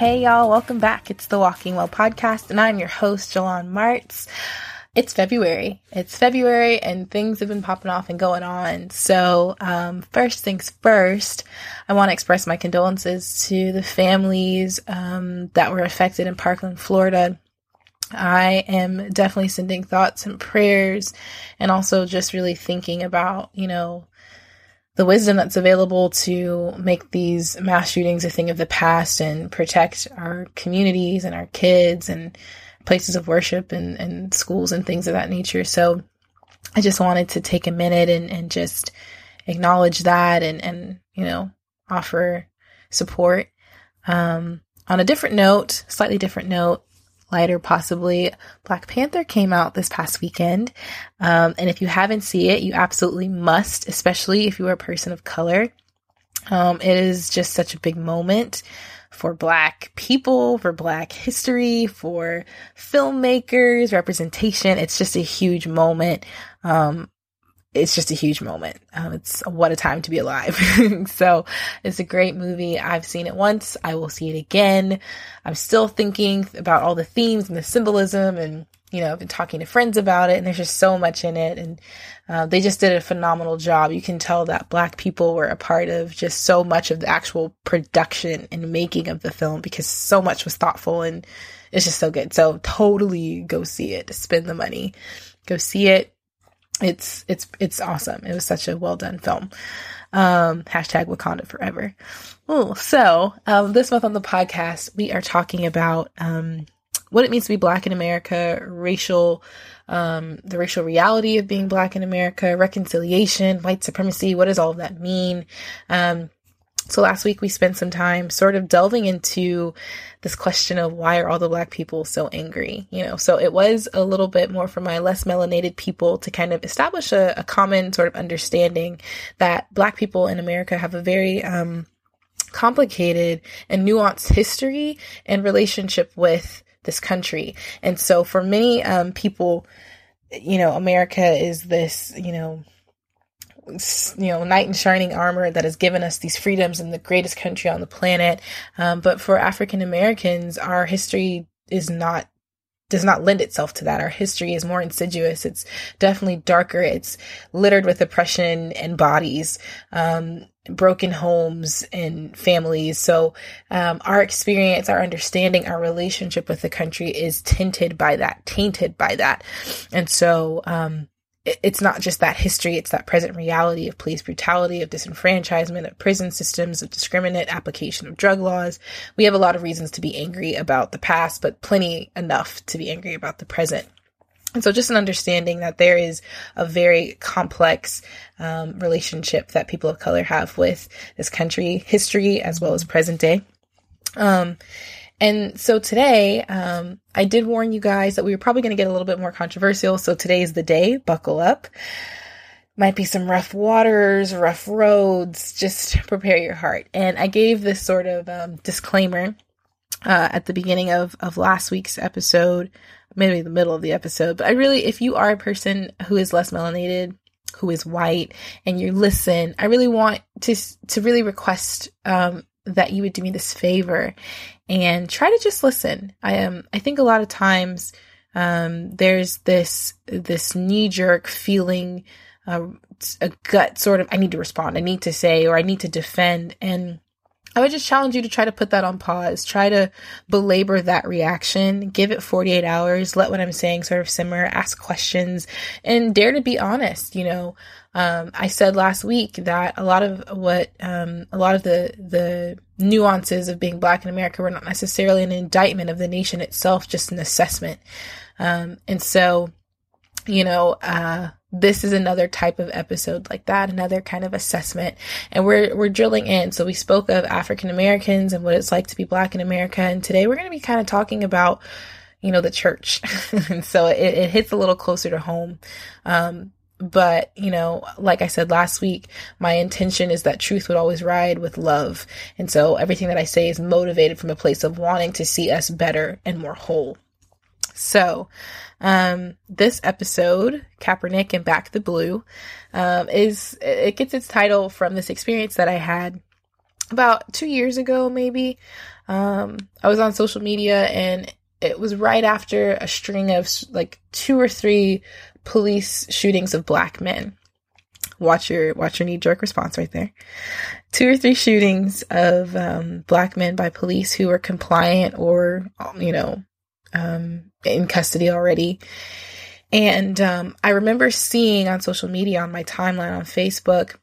Hey y'all, welcome back. It's the Walking Well podcast, and I'm your host, Jalon Martz. It's February. It's February, and things have been popping off and going on. So, um, first things first, I want to express my condolences to the families um, that were affected in Parkland, Florida. I am definitely sending thoughts and prayers, and also just really thinking about, you know, the wisdom that's available to make these mass shootings a thing of the past and protect our communities and our kids and places of worship and, and schools and things of that nature. So I just wanted to take a minute and, and just acknowledge that and, and, you know, offer support. Um, on a different note, slightly different note, lighter possibly black panther came out this past weekend um, and if you haven't seen it you absolutely must especially if you are a person of color um, it is just such a big moment for black people for black history for filmmakers representation it's just a huge moment um, it's just a huge moment. Um, it's what a time to be alive. so it's a great movie. I've seen it once. I will see it again. I'm still thinking about all the themes and the symbolism and, you know, I've been talking to friends about it and there's just so much in it. And, uh, they just did a phenomenal job. You can tell that black people were a part of just so much of the actual production and making of the film because so much was thoughtful and it's just so good. So totally go see it. Spend the money. Go see it it's it's it's awesome. It was such a well done film. Um, hashtag Wakanda forever. Ooh, so um, this month on the podcast, we are talking about um, what it means to be black in America, racial, um, the racial reality of being black in America, reconciliation, white supremacy. What does all of that mean? Um, so last week we spent some time sort of delving into this question of why are all the black people so angry? You know, so it was a little bit more for my less melanated people to kind of establish a, a common sort of understanding that black people in America have a very, um, complicated and nuanced history and relationship with this country. And so for many, um, people, you know, America is this, you know, you know, knight in shining armor that has given us these freedoms in the greatest country on the planet. Um, but for African Americans, our history is not does not lend itself to that. Our history is more insidious. It's definitely darker. It's littered with oppression and bodies, um, broken homes and families. So, um, our experience, our understanding, our relationship with the country is tinted by that, tainted by that. And so, um, it's not just that history, it's that present reality of police brutality, of disenfranchisement, of prison systems, of discriminate application of drug laws. We have a lot of reasons to be angry about the past, but plenty enough to be angry about the present. And so just an understanding that there is a very complex um, relationship that people of color have with this country, history, as well as present day. Um, and so today, um, I did warn you guys that we were probably going to get a little bit more controversial. So today is the day. Buckle up. Might be some rough waters, rough roads. Just prepare your heart. And I gave this sort of um, disclaimer uh, at the beginning of, of last week's episode, maybe the middle of the episode. But I really, if you are a person who is less melanated, who is white, and you listen, I really want to to really request um, that you would do me this favor and try to just listen. I am, um, I think a lot of times, um, there's this, this knee jerk feeling, uh, a gut sort of, I need to respond, I need to say, or I need to defend. And I would just challenge you to try to put that on pause. Try to belabor that reaction. Give it 48 hours. Let what I'm saying sort of simmer. Ask questions and dare to be honest. You know, um, I said last week that a lot of what, um, a lot of the, the nuances of being black in America were not necessarily an indictment of the nation itself, just an assessment. Um, and so, you know, uh, this is another type of episode like that, another kind of assessment. And we're, we're drilling in. So we spoke of African Americans and what it's like to be black in America. And today we're going to be kind of talking about, you know, the church. and so it, it hits a little closer to home. Um, but, you know, like I said last week, my intention is that truth would always ride with love. And so everything that I say is motivated from a place of wanting to see us better and more whole. So, um, this episode, Kaepernick and Back the Blue, um, is, it gets its title from this experience that I had about two years ago, maybe. Um, I was on social media and it was right after a string of like two or three police shootings of black men. Watch your watch your knee jerk response right there. Two or three shootings of um, black men by police who were compliant or you know um, in custody already. And um, I remember seeing on social media, on my timeline on Facebook,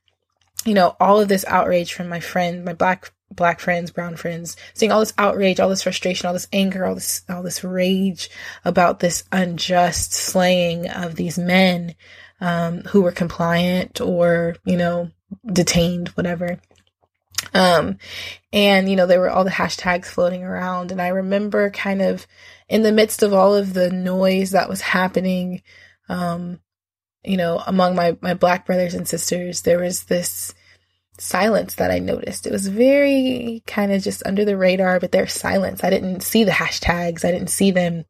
you know, all of this outrage from my friend, my black black friends, brown friends, seeing all this outrage, all this frustration, all this anger, all this all this rage about this unjust slaying of these men um, who were compliant or you know detained, whatever. Um, and you know there were all the hashtags floating around, and I remember kind of in the midst of all of the noise that was happening, um, you know, among my my black brothers and sisters, there was this silence that I noticed. It was very kind of just under the radar, but there's silence. I didn't see the hashtags. I didn't see them,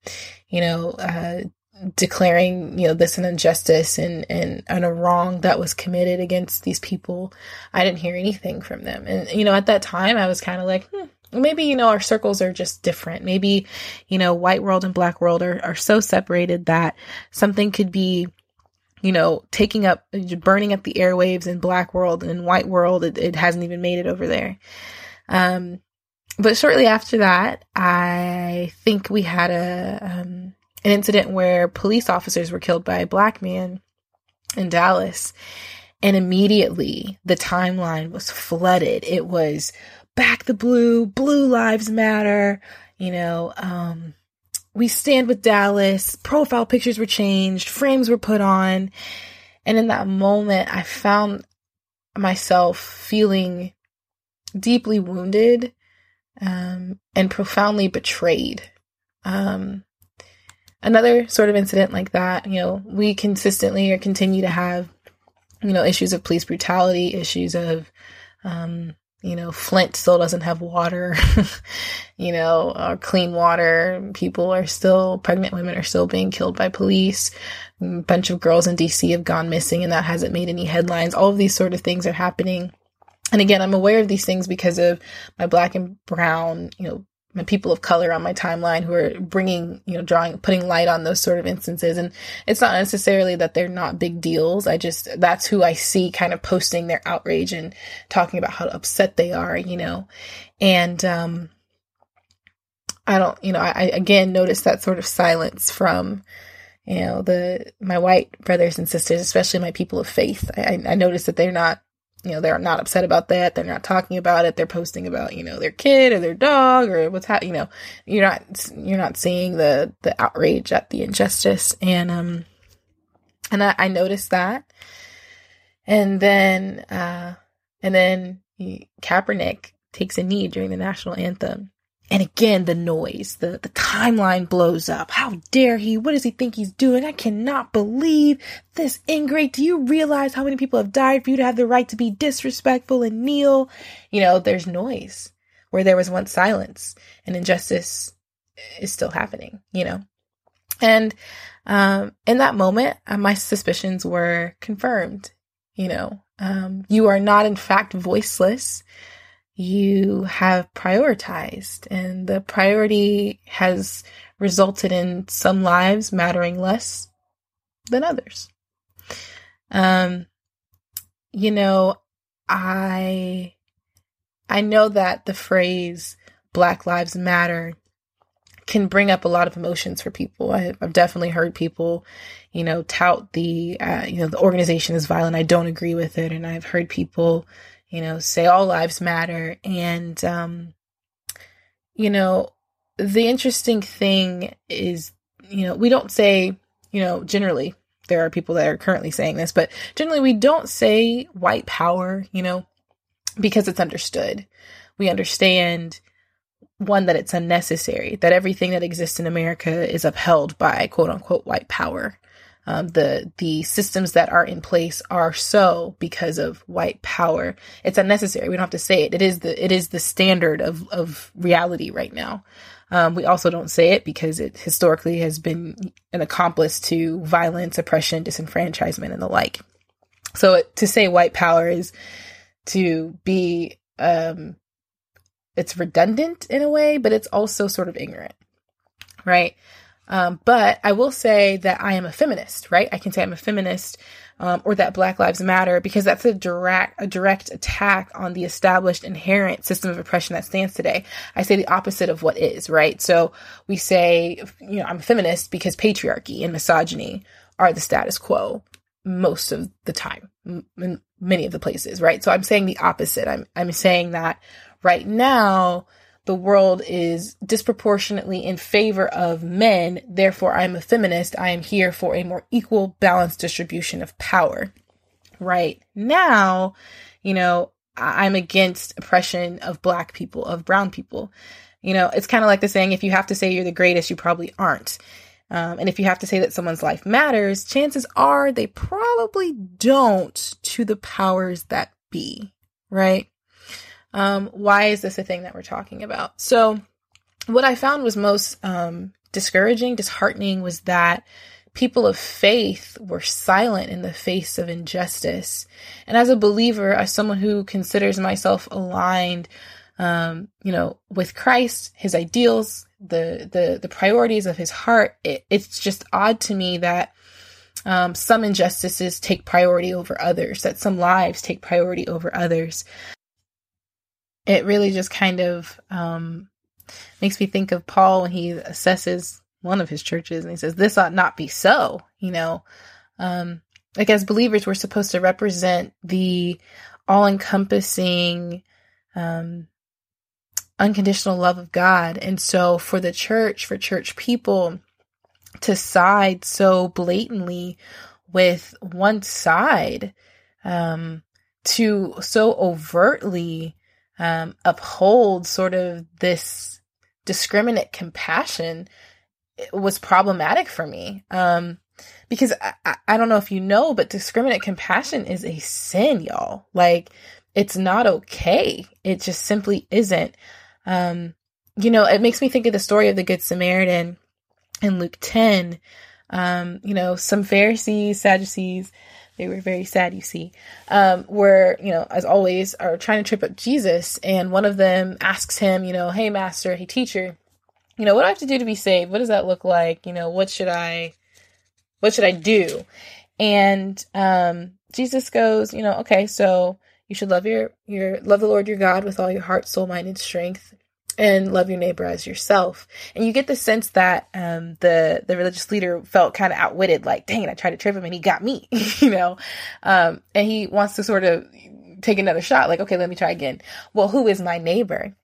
you know, uh, declaring, you know, this an injustice and, and, and a wrong that was committed against these people. I didn't hear anything from them. And, you know, at that time I was kind of like, hmm, maybe, you know, our circles are just different. Maybe, you know, white world and black world are, are so separated that something could be you know, taking up, burning up the airwaves in Black World and White World. It, it hasn't even made it over there. Um, but shortly after that, I think we had a um, an incident where police officers were killed by a black man in Dallas, and immediately the timeline was flooded. It was back the blue, blue lives matter. You know, um, we stand with Dallas. Profile pictures were changed, frames were put on. And in that moment, I found myself feeling deeply wounded um, and profoundly betrayed. Um, another sort of incident like that, you know, we consistently or continue to have, you know, issues of police brutality, issues of, um, you know, Flint still doesn't have water, you know, or clean water. People are still, pregnant women are still being killed by police. A bunch of girls in DC have gone missing and that hasn't made any headlines. All of these sort of things are happening. And again, I'm aware of these things because of my black and brown, you know, people of color on my timeline who are bringing, you know, drawing, putting light on those sort of instances. And it's not necessarily that they're not big deals. I just, that's who I see kind of posting their outrage and talking about how upset they are, you know. And, um, I don't, you know, I, I again notice that sort of silence from, you know, the, my white brothers and sisters, especially my people of faith. I, I notice that they're not you know they're not upset about that. They're not talking about it. They're posting about you know their kid or their dog or what's happening you know you're not you're not seeing the the outrage at the injustice. And um and i, I noticed that. And then uh and then he, Kaepernick takes a knee during the national anthem and again, the noise, the, the timeline blows up. How dare he? What does he think he's doing? I cannot believe this ingrate. Do you realize how many people have died for you to have the right to be disrespectful and kneel? You know, there's noise where there was once silence and injustice is still happening, you know? And, um, in that moment, uh, my suspicions were confirmed, you know, um, you are not in fact voiceless you have prioritized and the priority has resulted in some lives mattering less than others. Um, you know, I, I know that the phrase Black Lives Matter can bring up a lot of emotions for people. I, have definitely heard people, you know, tout the, uh, you know, the organization is violent. I don't agree with it. And I've heard people, you know, say all lives matter. And, um, you know, the interesting thing is, you know, we don't say, you know, generally, there are people that are currently saying this, but generally we don't say white power, you know, because it's understood. We understand one that it's unnecessary, that everything that exists in America is upheld by quote unquote white power. Um, the the systems that are in place are so because of white power. It's unnecessary. We don't have to say it. It is the it is the standard of of reality right now. Um, we also don't say it because it historically has been an accomplice to violence, oppression, disenfranchisement, and the like. So to say white power is to be um, it's redundant in a way, but it's also sort of ignorant, right? Um, but I will say that I am a feminist, right? I can say I'm a feminist, um, or that Black Lives Matter because that's a direct a direct attack on the established inherent system of oppression that stands today. I say the opposite of what is, right? So we say, you know, I'm a feminist because patriarchy and misogyny are the status quo most of the time in many of the places, right? So I'm saying the opposite. I'm I'm saying that right now the world is disproportionately in favor of men. Therefore, I'm a feminist. I am here for a more equal, balanced distribution of power. Right now, you know, I'm against oppression of black people, of brown people. You know, it's kind of like the saying, if you have to say you're the greatest, you probably aren't. Um, and if you have to say that someone's life matters, chances are they probably don't to the powers that be, right? Um, why is this a thing that we're talking about? So, what I found was most um, discouraging, disheartening was that people of faith were silent in the face of injustice. And as a believer, as someone who considers myself aligned, um, you know, with Christ, his ideals, the the the priorities of his heart, it, it's just odd to me that um, some injustices take priority over others, that some lives take priority over others it really just kind of um, makes me think of Paul when he assesses one of his churches and he says, This ought not be so. You know, um, like as believers, we're supposed to represent the all encompassing, um, unconditional love of God. And so for the church, for church people to side so blatantly with one side, um, to so overtly um, uphold sort of this discriminate compassion was problematic for me. Um, because I, I don't know if you know, but discriminate compassion is a sin, y'all. Like, it's not okay. It just simply isn't. Um, you know, it makes me think of the story of the Good Samaritan in Luke 10. Um, you know, some Pharisees, Sadducees, they were very sad, you see, um, were, you know, as always, are trying to trip up Jesus. And one of them asks him, you know, hey, master, hey, teacher, you know, what do I have to do to be saved? What does that look like? You know, what should I, what should I do? And um, Jesus goes, you know, okay, so you should love your, your, love the Lord your God with all your heart, soul, mind, and strength and love your neighbor as yourself. And you get the sense that um, the the religious leader felt kind of outwitted, like, dang it, I tried to trip him and he got me, you know. Um, and he wants to sort of take another shot, like, okay, let me try again. Well, who is my neighbor?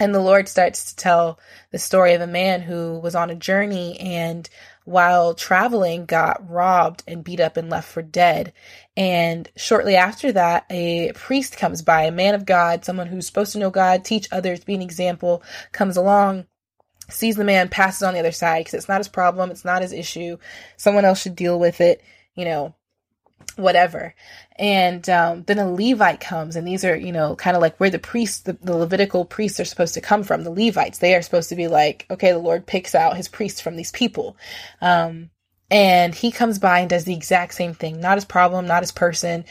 And the Lord starts to tell the story of a man who was on a journey and while traveling got robbed and beat up and left for dead. And shortly after that, a priest comes by, a man of God, someone who's supposed to know God, teach others, be an example, comes along, sees the man, passes on the other side because it's not his problem, it's not his issue. Someone else should deal with it, you know, whatever. And um, then a Levite comes, and these are, you know, kind of like where the priests, the, the, Levitical priests are supposed to come from. The Levites, they are supposed to be like, okay, the Lord picks out his priests from these people. Um, and he comes by and does the exact same thing. Not his problem, not his person,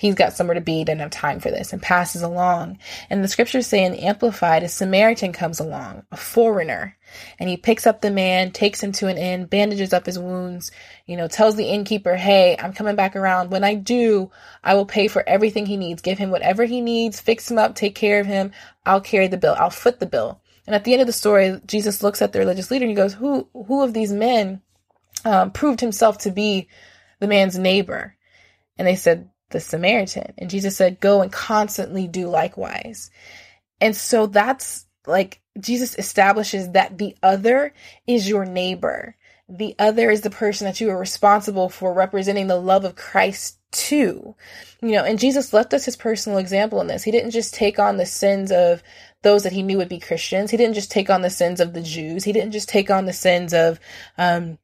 he's got somewhere to be, doesn't have time for this, and passes along. And the scriptures say in Amplified, a Samaritan comes along, a foreigner, and he picks up the man, takes him to an inn, bandages up his wounds, you know, tells the innkeeper, hey, I'm coming back around. When I do, I will pay for everything he needs, give him whatever he needs, fix him up, take care of him. I'll carry the bill, I'll foot the bill. And at the end of the story, Jesus looks at the religious leader and he goes, who, who of these men um, proved himself to be the man's neighbor? And they said, the Samaritan. And Jesus said, Go and constantly do likewise. And so that's like Jesus establishes that the other is your neighbor. The other is the person that you are responsible for representing the love of Christ to. You know, and Jesus left us his personal example in this. He didn't just take on the sins of those that he knew would be Christians. He didn't just take on the sins of the Jews. He didn't just take on the sins of, um,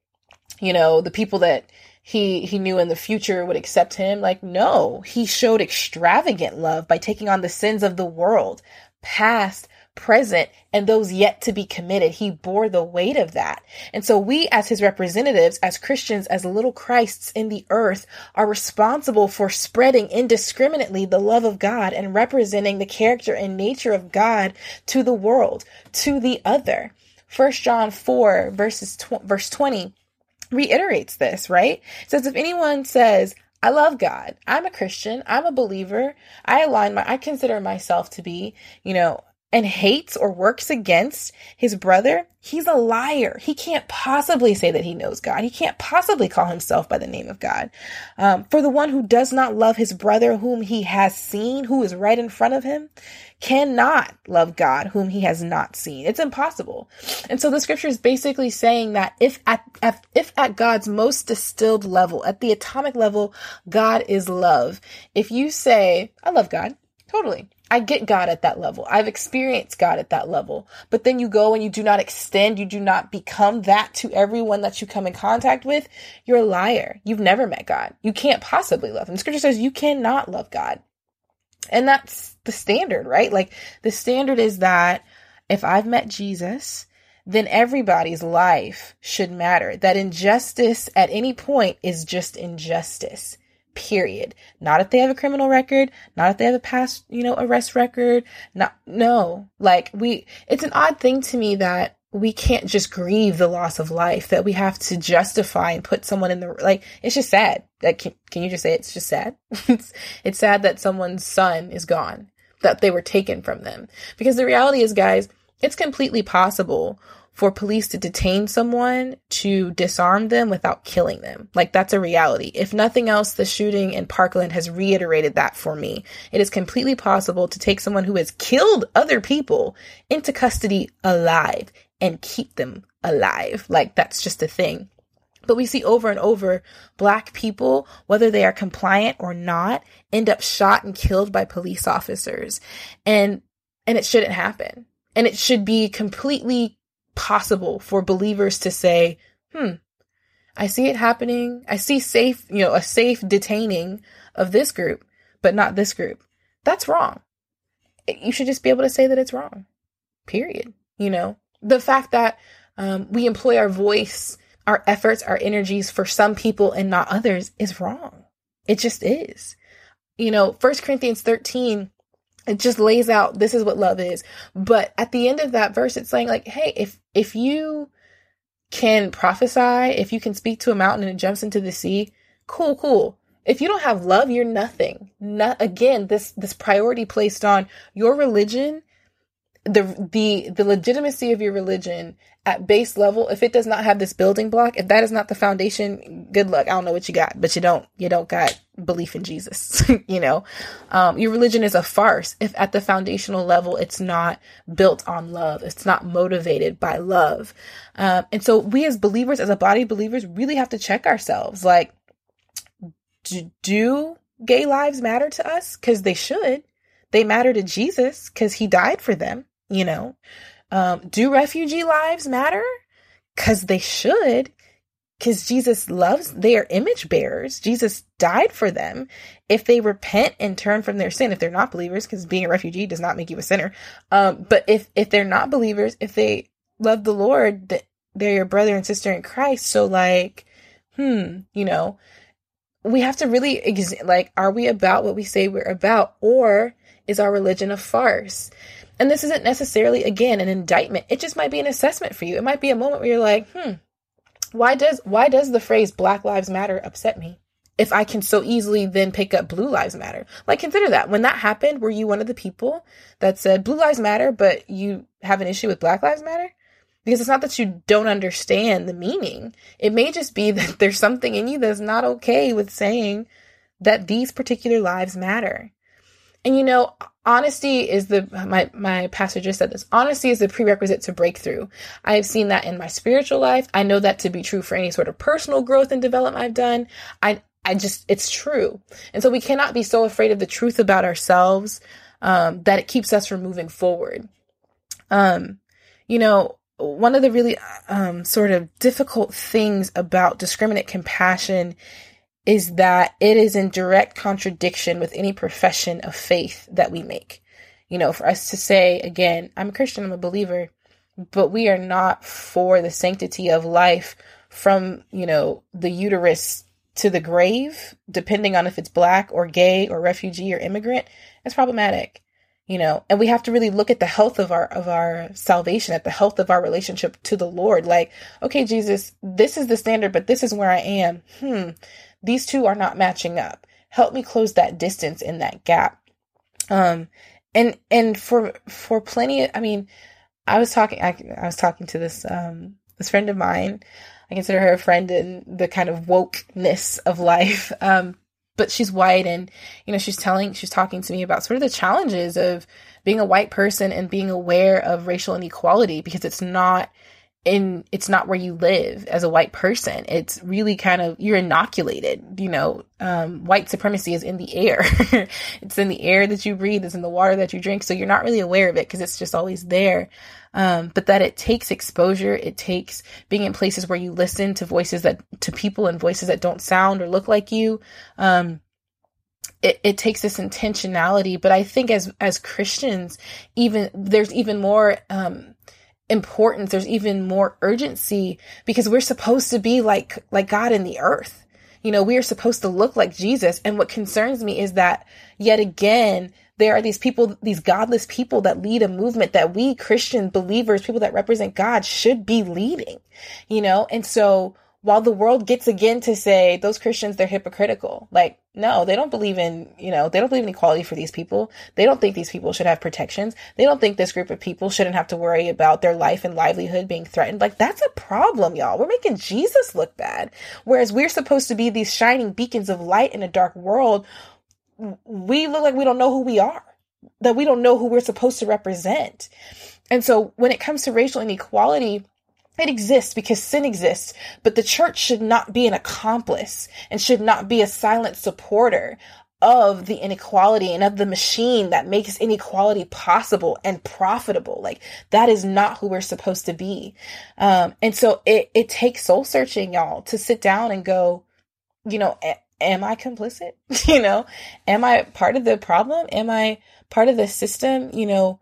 you know, the people that he he knew in the future would accept him. Like no, he showed extravagant love by taking on the sins of the world, past, present, and those yet to be committed. He bore the weight of that. And so we as his representatives, as Christians, as little Christs in the earth, are responsible for spreading indiscriminately the love of God and representing the character and nature of God to the world, to the other. First John 4 verses tw- verse 20 reiterates this, right? It says, if anyone says, I love God. I'm a Christian. I'm a believer. I align my, I consider myself to be, you know, and hates or works against his brother, he's a liar. He can't possibly say that he knows God. He can't possibly call himself by the name of God. Um, for the one who does not love his brother whom he has seen, who is right in front of him, cannot love God whom he has not seen. It's impossible. And so the scripture is basically saying that if at, at, if at God's most distilled level, at the atomic level, God is love. If you say, I love God, totally. I get God at that level. I've experienced God at that level. But then you go and you do not extend, you do not become that to everyone that you come in contact with. You're a liar. You've never met God. You can't possibly love him. Scripture says you cannot love God. And that's the standard, right? Like the standard is that if I've met Jesus, then everybody's life should matter. That injustice at any point is just injustice. Period. Not if they have a criminal record, not if they have a past, you know, arrest record. Not no. Like we it's an odd thing to me that we can't just grieve the loss of life, that we have to justify and put someone in the like it's just sad. Like can, can you just say it's just sad? it's it's sad that someone's son is gone, that they were taken from them. Because the reality is, guys, it's completely possible for police to detain someone to disarm them without killing them. Like that's a reality. If nothing else, the shooting in Parkland has reiterated that for me. It is completely possible to take someone who has killed other people into custody alive and keep them alive. Like that's just a thing. But we see over and over black people, whether they are compliant or not, end up shot and killed by police officers. And, and it shouldn't happen. And it should be completely possible for believers to say, hmm, I see it happening. I see safe, you know, a safe detaining of this group, but not this group. That's wrong. You should just be able to say that it's wrong. Period. You know, the fact that um, we employ our voice, our efforts, our energies for some people and not others is wrong. It just is. You know, First Corinthians 13 it just lays out this is what love is. But at the end of that verse it's saying like hey if if you can prophesy if you can speak to a mountain and it jumps into the sea cool cool. If you don't have love you're nothing. Not again this this priority placed on your religion the the the legitimacy of your religion at base level if it does not have this building block if that is not the foundation good luck. I don't know what you got but you don't you don't got belief in jesus you know? Um, your religion is a farce if at the foundational level it's not built on love. It's not motivated by love. Um, and so we as believers as a body of believers really have to check ourselves. Like do, do gay lives matter to us? Because they should. They matter to jesus because he died for them you know? Um, do refugee lives matter? Because they should because jesus loves they are image bearers jesus died for them if they repent and turn from their sin if they're not believers because being a refugee does not make you a sinner um, but if if they're not believers if they love the lord that they're your brother and sister in christ so like hmm you know we have to really ex- like are we about what we say we're about or is our religion a farce and this isn't necessarily, again, an indictment. It just might be an assessment for you. It might be a moment where you're like, hmm, why does why does the phrase Black Lives Matter upset me? If I can so easily then pick up Blue Lives Matter. Like consider that. When that happened, were you one of the people that said Blue Lives Matter, but you have an issue with Black Lives Matter? Because it's not that you don't understand the meaning. It may just be that there's something in you that's not okay with saying that these particular lives matter. And you know, honesty is the my my pastor just said this. Honesty is the prerequisite to breakthrough. I have seen that in my spiritual life. I know that to be true for any sort of personal growth and development I've done. I I just it's true. And so we cannot be so afraid of the truth about ourselves um, that it keeps us from moving forward. Um, you know, one of the really um, sort of difficult things about discriminate compassion is that it is in direct contradiction with any profession of faith that we make. You know, for us to say, again, I'm a Christian, I'm a believer, but we are not for the sanctity of life from, you know, the uterus to the grave, depending on if it's black or gay or refugee or immigrant, it's problematic. You know, and we have to really look at the health of our of our salvation, at the health of our relationship to the Lord. Like, okay, Jesus, this is the standard, but this is where I am. Hmm, these two are not matching up. Help me close that distance in that gap. Um, and and for for plenty of, I mean, I was talking, I, I was talking to this um this friend of mine I consider her a friend in the kind of wokeness of life. Um, but she's white and, you know, she's telling, she's talking to me about sort of the challenges of being a white person and being aware of racial inequality because it's not in, it's not where you live as a white person. It's really kind of, you're inoculated, you know, um, white supremacy is in the air. it's in the air that you breathe. It's in the water that you drink. So you're not really aware of it because it's just always there um, but that it takes exposure. It takes being in places where you listen to voices that, to people and voices that don't sound or look like you. Um, it, it takes this intentionality, but I think as, as Christians, even, there's even more, um, importance. There's even more urgency because we're supposed to be like, like God in the earth. You know, we are supposed to look like Jesus. And what concerns me is that yet again, there are these people, these godless people that lead a movement that we Christian believers, people that represent God should be leading, you know? And so while the world gets again to say those Christians, they're hypocritical, like, no, they don't believe in, you know, they don't believe in equality for these people. They don't think these people should have protections. They don't think this group of people shouldn't have to worry about their life and livelihood being threatened. Like, that's a problem, y'all. We're making Jesus look bad. Whereas we're supposed to be these shining beacons of light in a dark world we look like we don't know who we are, that we don't know who we're supposed to represent. And so when it comes to racial inequality, it exists because sin exists, but the church should not be an accomplice and should not be a silent supporter of the inequality and of the machine that makes inequality possible and profitable. Like that is not who we're supposed to be. Um, and so it, it takes soul searching, y'all, to sit down and go, you know, am I complicit? you know, am I part of the problem? Am I part of the system? You know,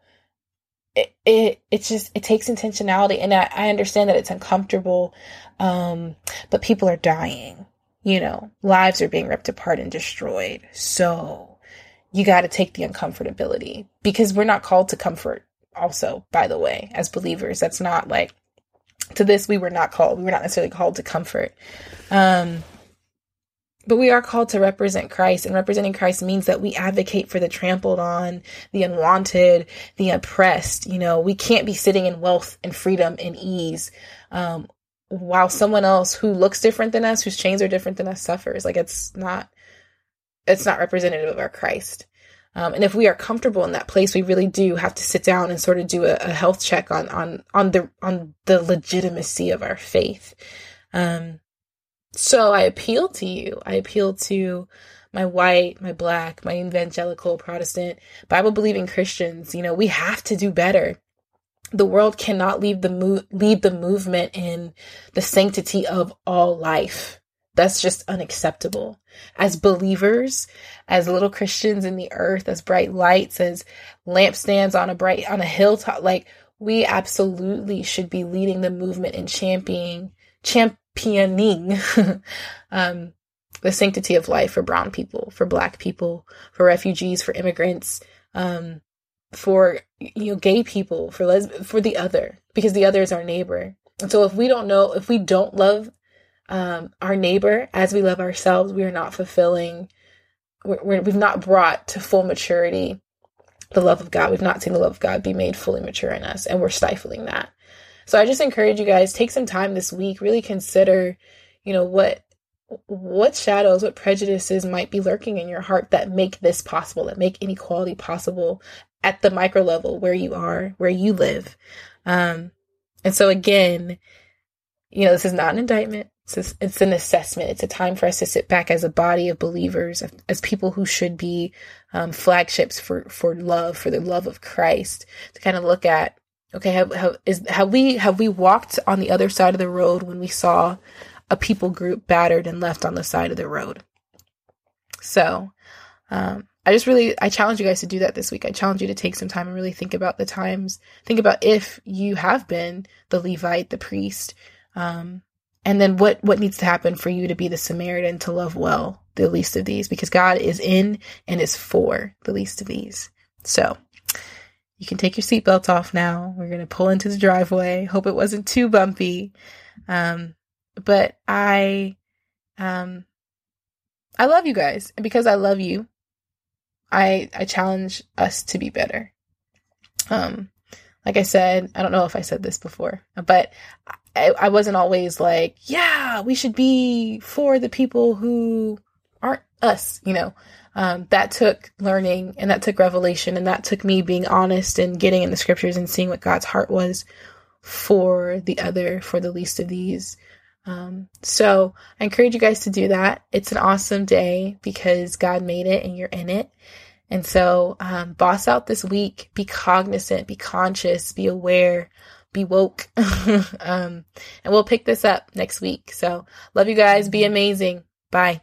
it, it, it just, it takes intentionality. And I, I understand that it's uncomfortable. Um, but people are dying, you know, lives are being ripped apart and destroyed. So you got to take the uncomfortability because we're not called to comfort also, by the way, as believers. That's not like, to this, we were not called. We were not necessarily called to comfort. Um, but we are called to represent Christ, and representing Christ means that we advocate for the trampled on, the unwanted, the oppressed. You know, we can't be sitting in wealth and freedom and ease um, while someone else who looks different than us, whose chains are different than us, suffers. Like it's not, it's not representative of our Christ. Um, and if we are comfortable in that place, we really do have to sit down and sort of do a, a health check on on on the on the legitimacy of our faith. Um, so I appeal to you. I appeal to my white, my black, my evangelical, Protestant, Bible believing Christians. You know, we have to do better. The world cannot leave the mo- lead the movement in the sanctity of all life. That's just unacceptable. As believers, as little Christians in the earth, as bright lights, as lampstands on a bright on a hilltop, like we absolutely should be leading the movement and championing champ championing um, the sanctity of life for brown people, for black people, for refugees, for immigrants, um, for you know gay people, for les- for the other, because the other is our neighbor. And so if we don't know, if we don't love um, our neighbor as we love ourselves, we are not fulfilling. We're, we have not brought to full maturity the love of God. We've not seen the love of God be made fully mature in us, and we're stifling that. So I just encourage you guys take some time this week, really consider, you know, what what shadows, what prejudices might be lurking in your heart that make this possible, that make inequality possible at the micro level where you are, where you live. Um, and so again, you know, this is not an indictment. It's, it's an assessment. It's a time for us to sit back as a body of believers, as people who should be um, flagships for for love, for the love of Christ, to kind of look at Okay, have, have is have we have we walked on the other side of the road when we saw a people group battered and left on the side of the road? So, um, I just really I challenge you guys to do that this week. I challenge you to take some time and really think about the times. Think about if you have been the Levite, the priest, um, and then what what needs to happen for you to be the Samaritan to love well the least of these because God is in and is for the least of these. So you can take your seatbelt off now. We're gonna pull into the driveway. Hope it wasn't too bumpy. Um, but I um I love you guys. And because I love you, I I challenge us to be better. Um like I said, I don't know if I said this before, but I, I wasn't always like, yeah, we should be for the people who aren't us, you know. Um, that took learning and that took revelation and that took me being honest and getting in the scriptures and seeing what God's heart was for the other, for the least of these. Um, so I encourage you guys to do that. It's an awesome day because God made it and you're in it. And so, um, boss out this week, be cognizant, be conscious, be aware, be woke. um, and we'll pick this up next week. So love you guys. Be amazing. Bye.